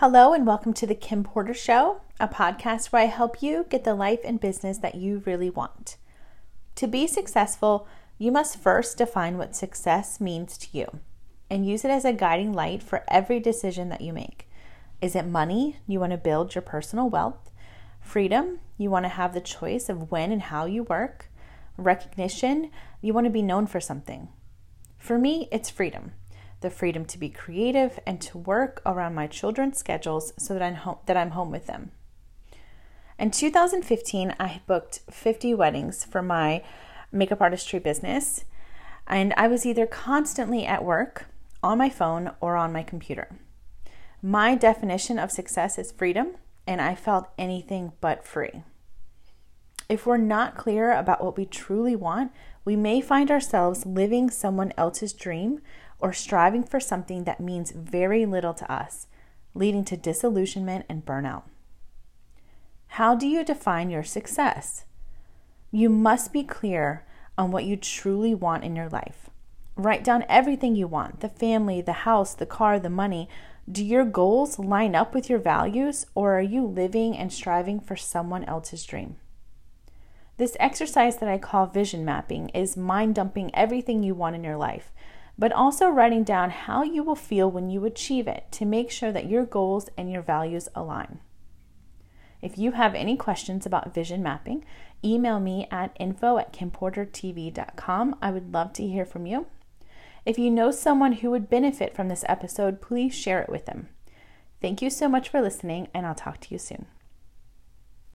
Hello, and welcome to the Kim Porter Show, a podcast where I help you get the life and business that you really want. To be successful, you must first define what success means to you and use it as a guiding light for every decision that you make. Is it money? You want to build your personal wealth. Freedom? You want to have the choice of when and how you work. Recognition? You want to be known for something. For me, it's freedom the freedom to be creative and to work around my children's schedules so that I'm home, that I'm home with them. In 2015, I booked 50 weddings for my makeup artistry business, and I was either constantly at work, on my phone, or on my computer. My definition of success is freedom, and I felt anything but free. If we're not clear about what we truly want, we may find ourselves living someone else's dream or striving for something that means very little to us, leading to disillusionment and burnout. How do you define your success? You must be clear on what you truly want in your life. Write down everything you want the family, the house, the car, the money. Do your goals line up with your values, or are you living and striving for someone else's dream? This exercise that I call vision mapping is mind dumping everything you want in your life but also writing down how you will feel when you achieve it to make sure that your goals and your values align. If you have any questions about vision mapping, email me at info at kimportertv.com. I would love to hear from you. If you know someone who would benefit from this episode, please share it with them. Thank you so much for listening, and I'll talk to you soon.